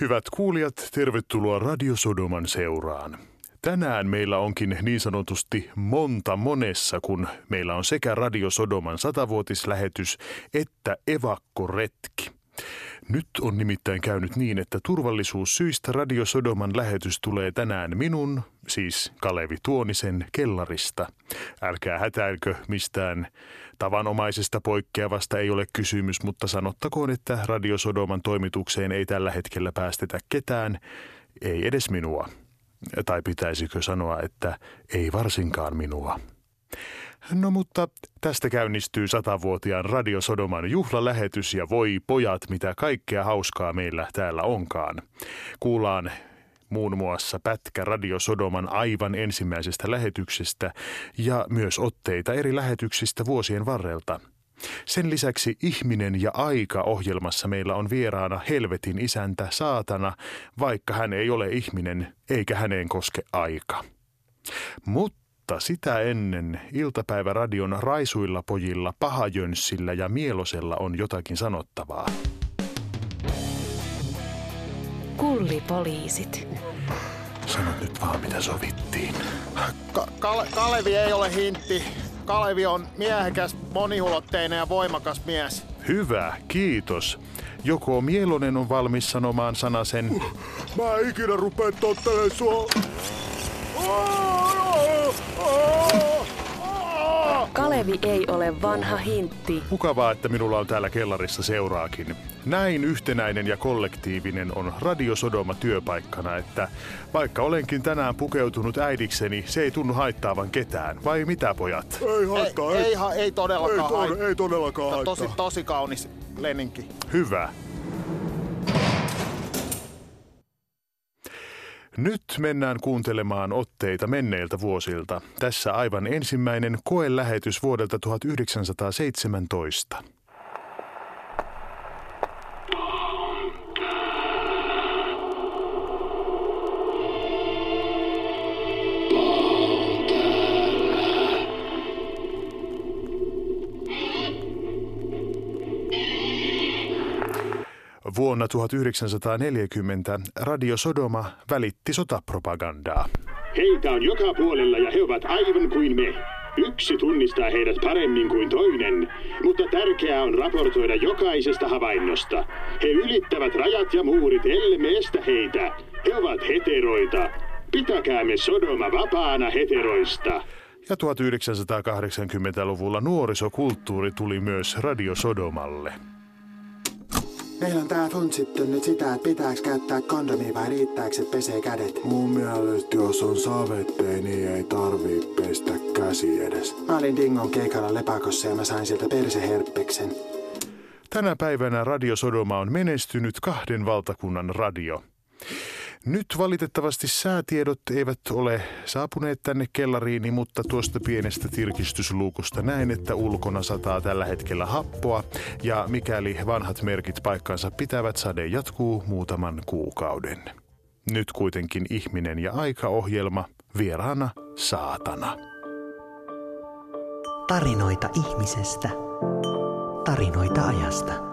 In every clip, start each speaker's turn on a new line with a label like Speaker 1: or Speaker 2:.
Speaker 1: Hyvät kuulijat, tervetuloa Radio Sodoman seuraan. Tänään meillä onkin niin sanotusti monta monessa, kun meillä on sekä Radio Sodoman satavuotislähetys että evakkoretki. Nyt on nimittäin käynyt niin, että turvallisuussyistä Radio Sodoman lähetys tulee tänään minun, siis Kalevi Tuonisen, kellarista. Älkää hätäilkö mistään tavanomaisesta poikkeavasta ei ole kysymys, mutta sanottakoon, että Radio Sodoman toimitukseen ei tällä hetkellä päästetä ketään, ei edes minua. Tai pitäisikö sanoa, että ei varsinkaan minua. No mutta tästä käynnistyy satavuotiaan Radio Sodoman juhlalähetys ja voi pojat, mitä kaikkea hauskaa meillä täällä onkaan. Kuullaan muun muassa pätkä Radio Sodoman aivan ensimmäisestä lähetyksestä ja myös otteita eri lähetyksistä vuosien varrelta. Sen lisäksi Ihminen ja aika ohjelmassa meillä on vieraana helvetin isäntä saatana, vaikka hän ei ole ihminen eikä häneen koske aika. Mutta mutta sitä ennen iltapäiväradion raisuilla pojilla, pahajönssillä ja mielosella on jotakin sanottavaa.
Speaker 2: Kullipoliisit.
Speaker 1: Sano nyt vaan, mitä sovittiin.
Speaker 3: Ka- Kale- Kalevi ei ole hintti. Kalevi on miehekäs, moniulotteinen ja voimakas mies.
Speaker 1: Hyvä, kiitos. Joko Mielonen on valmis sanomaan sanasen?
Speaker 3: Mä en ikinä rupea tottelemaan sua.
Speaker 2: Kalevi ei ole vanha hintti.
Speaker 1: Mukavaa, että minulla on täällä kellarissa seuraakin. Näin yhtenäinen ja kollektiivinen on Radio Sodoma työpaikkana, että vaikka olenkin tänään pukeutunut äidikseni, se ei tunnu haittaavan ketään. Vai mitä pojat?
Speaker 3: Ei haittaa. Ei, ei, ha- ei todellakaan
Speaker 4: Ei,
Speaker 3: haittaa.
Speaker 4: tod- ei todellakaan haittaa.
Speaker 3: Tosi, tosi kaunis leninki.
Speaker 1: Hyvä. Nyt mennään kuuntelemaan otteita menneiltä vuosilta. Tässä aivan ensimmäinen koelähetys vuodelta 1917. Vuonna 1940 Radio Sodoma välitti sotapropagandaa.
Speaker 5: Heitä on joka puolella ja he ovat aivan kuin me. Yksi tunnistaa heidät paremmin kuin toinen, mutta tärkeää on raportoida jokaisesta havainnosta. He ylittävät rajat ja muurit, ellemme estä heitä. He ovat heteroita. Pitäkäämme Sodoma vapaana heteroista.
Speaker 1: Ja 1980-luvulla nuorisokulttuuri tuli myös Radio Sodomalle.
Speaker 6: Meillä on tää funtsittu nyt sitä, että pitääks käyttää kondomia vai riittääkö se pesee kädet.
Speaker 4: Mun mielestä jos on savettei, niin ei tarvii pestä käsi edes.
Speaker 6: Mä olin Dingon keikalla lepakossa ja mä sain sieltä perseherppeksen.
Speaker 1: Tänä päivänä Radio Sodoma on menestynyt kahden valtakunnan radio. Nyt valitettavasti säätiedot eivät ole saapuneet tänne kellariini, mutta tuosta pienestä tirkistysluukusta näin, että ulkona sataa tällä hetkellä happoa ja mikäli vanhat merkit paikkansa pitävät, sade jatkuu muutaman kuukauden. Nyt kuitenkin ihminen ja aikaohjelma, vieraana saatana.
Speaker 7: Tarinoita ihmisestä. Tarinoita ajasta.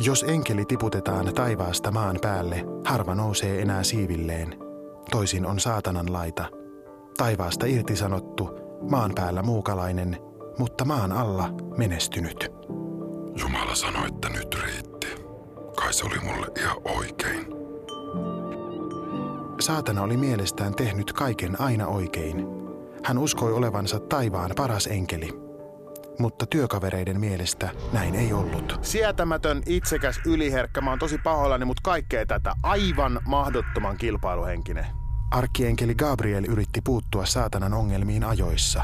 Speaker 6: Jos enkeli tiputetaan taivaasta maan päälle, harva nousee enää siivilleen. Toisin on saatanan laita. Taivaasta irtisanottu, maan päällä muukalainen, mutta maan alla menestynyt.
Speaker 4: Jumala sanoi, että nyt riitti. Kai se oli mulle ihan oikein.
Speaker 6: Saatana oli mielestään tehnyt kaiken aina oikein. Hän uskoi olevansa taivaan paras enkeli. Mutta työkavereiden mielestä näin ei ollut.
Speaker 3: Sietämätön, itsekäs, yliherkkä. Mä oon tosi pahoillani, mutta kaikkea tätä aivan mahdottoman kilpailuhenkinen.
Speaker 6: Arkkienkeli Gabriel yritti puuttua saatanan ongelmiin ajoissa.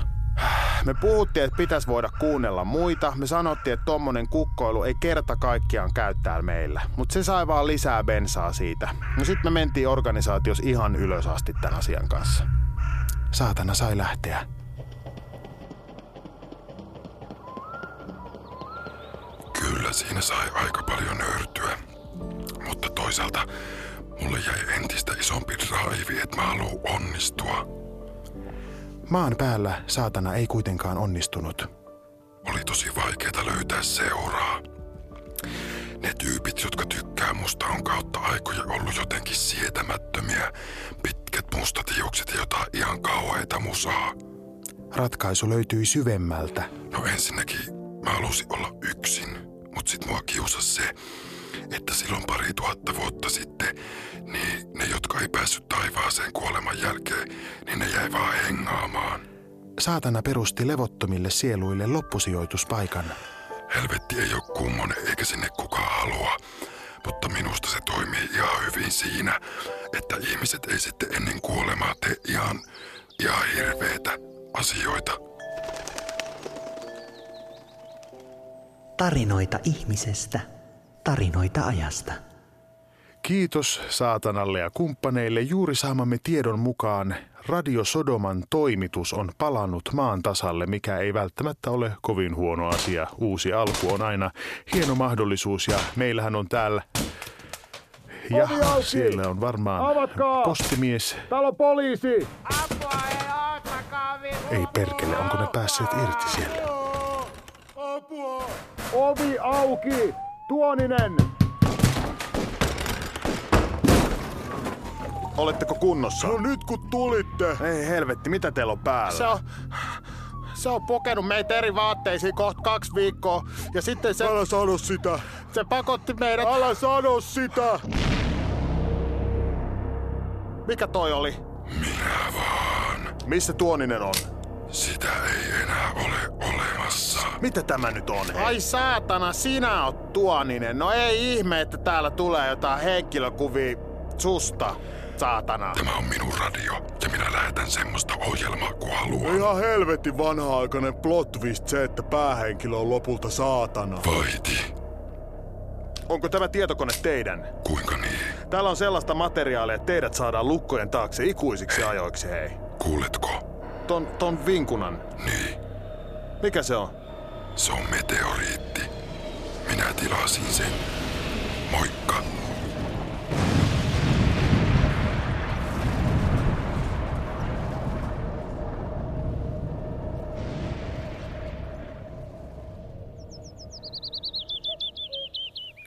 Speaker 3: Me puhuttiin, että pitäisi voida kuunnella muita. Me sanottiin, että tommonen kukkoilu ei kerta kaikkiaan käy täällä meillä. Mutta se sai vaan lisää bensaa siitä. No sit me mentiin organisaatios ihan ylös asti tämän asian kanssa.
Speaker 6: Saatana sai lähteä.
Speaker 4: Siinä sai aika paljon nöyrtyä. Mutta toisaalta mulle jäi entistä isompi drive, että mä haluan onnistua.
Speaker 6: Maan päällä saatana ei kuitenkaan onnistunut.
Speaker 4: Oli tosi vaikeaa löytää seuraa. Ne tyypit tyypit, jotka tykkää musta, on kautta aikoja ollut jotenkin sietämättömiä. Pitkät mustat hiukset ja jotain ihan kauheita musaa.
Speaker 6: Ratkaisu löytyi syvemmältä.
Speaker 4: No ensinnäkin mä halusin olla yksin, mut sit mua kiusasi se, että silloin pari tuhatta vuotta sitten, niin ne, jotka ei päässyt taivaaseen kuoleman jälkeen, niin ne jäi vaan hengaamaan.
Speaker 6: Saatana perusti levottomille sieluille loppusijoituspaikan.
Speaker 4: Helvetti ei ole kummonen eikä sinne kukaan halua. Mutta minusta se toimii ihan hyvin siinä, että ihmiset ei sitten ennen kuolemaa tee ihan, ihan hirveitä asioita.
Speaker 7: Tarinoita ihmisestä, tarinoita ajasta.
Speaker 1: Kiitos saatanalle ja kumppaneille. Juuri saamamme tiedon mukaan Radio Sodoman toimitus on palannut maan tasalle, mikä ei välttämättä ole kovin huono asia. Uusi alku on aina hieno mahdollisuus ja meillähän on täällä... Ja siellä on varmaan
Speaker 3: Avatkaa!
Speaker 1: postimies.
Speaker 3: Täällä on poliisi!
Speaker 6: Ei perkele, onko ne päässeet irti siellä?
Speaker 3: Ovi auki! Tuoninen! Oletteko kunnossa?
Speaker 8: No nyt kun tulitte.
Speaker 3: Ei helvetti, mitä teillä on päällä?
Speaker 8: Se on, se on pokenut meitä eri vaatteisiin kohta kaksi viikkoa. Ja sitten se,
Speaker 3: Älä sano sitä!
Speaker 8: se pakotti meidät...
Speaker 3: Älä sano sitä!
Speaker 8: Mikä toi oli?
Speaker 4: Minä vaan.
Speaker 3: Missä Tuoninen on?
Speaker 4: Sitä ei enää ole olemassa.
Speaker 3: Mitä tämä nyt on? Hei?
Speaker 8: Ai saatana, sinä oot tuoninen. No ei ihme, että täällä tulee jotain henkilökuvia susta, saatana.
Speaker 4: Tämä on minun radio ja minä lähetän semmoista ohjelmaa kuin haluan.
Speaker 3: Ihan helvetin vanha-aikainen plot twist se, että päähenkilö on lopulta saatana.
Speaker 4: Vaiti,
Speaker 3: Onko tämä tietokone teidän?
Speaker 4: kuinka niin?
Speaker 3: Täällä on sellaista materiaalia, että teidät saadaan lukkojen taakse ikuisiksi ajoiksi, hei.
Speaker 4: Kuuletko?
Speaker 3: Ton, ton vinkunan.
Speaker 4: Niin,
Speaker 3: Mikä se on?
Speaker 4: se on meteoriitti. Minä tilasin sen. Moikka.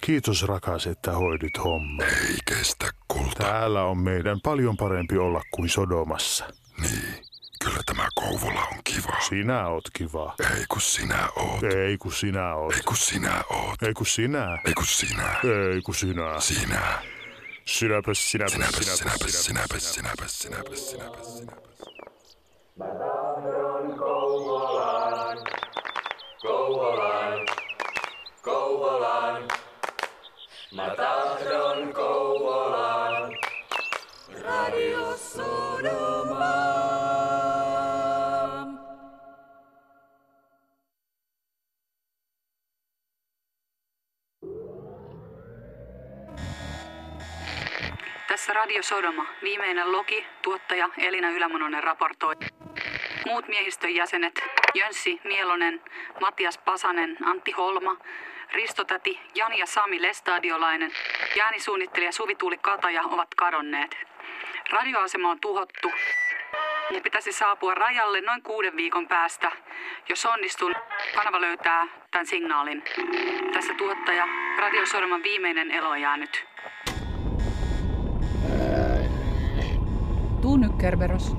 Speaker 1: Kiitos rakas, että hoidit homma.
Speaker 4: Ei kestä kulta.
Speaker 1: Täällä on meidän paljon parempi olla kuin Sodomassa.
Speaker 4: Niin, Kouvola on kiva.
Speaker 1: Sinä oot kiva.
Speaker 4: Ei kun sinä oot.
Speaker 1: Ei kun sinä oot.
Speaker 4: Ei kun sinä oot.
Speaker 1: Ei kun sinä.
Speaker 4: Ei kun sinä.
Speaker 1: Ei kun sinä.
Speaker 4: Sinä.
Speaker 1: Sinäpäs, sinäpäs,
Speaker 4: Sinäpäs,
Speaker 1: sinäpäs,
Speaker 4: sinäpäs, sinäpäs, sinäpäs, sinäpäs, sinäpäs, sinäpäs.
Speaker 9: Tässä Radio Sodoma. Viimeinen Loki, tuottaja Elina Ylämononen raportoi. Muut miehistön jäsenet Jönssi Mielonen, Matias Pasanen, Antti Holma, Ristotäti, Jani ja Sami Lestadiolainen ja äänisuunnittelija Suvi-Tuuli Kataja ovat kadonneet. Radioasema on tuhottu. Ne pitäisi saapua rajalle noin kuuden viikon päästä. Jos onnistun, kanava löytää tämän signaalin. Tässä tuottaja, Radio Sodoman viimeinen elo jää nyt.
Speaker 10: Tuu nyt, Kerberos.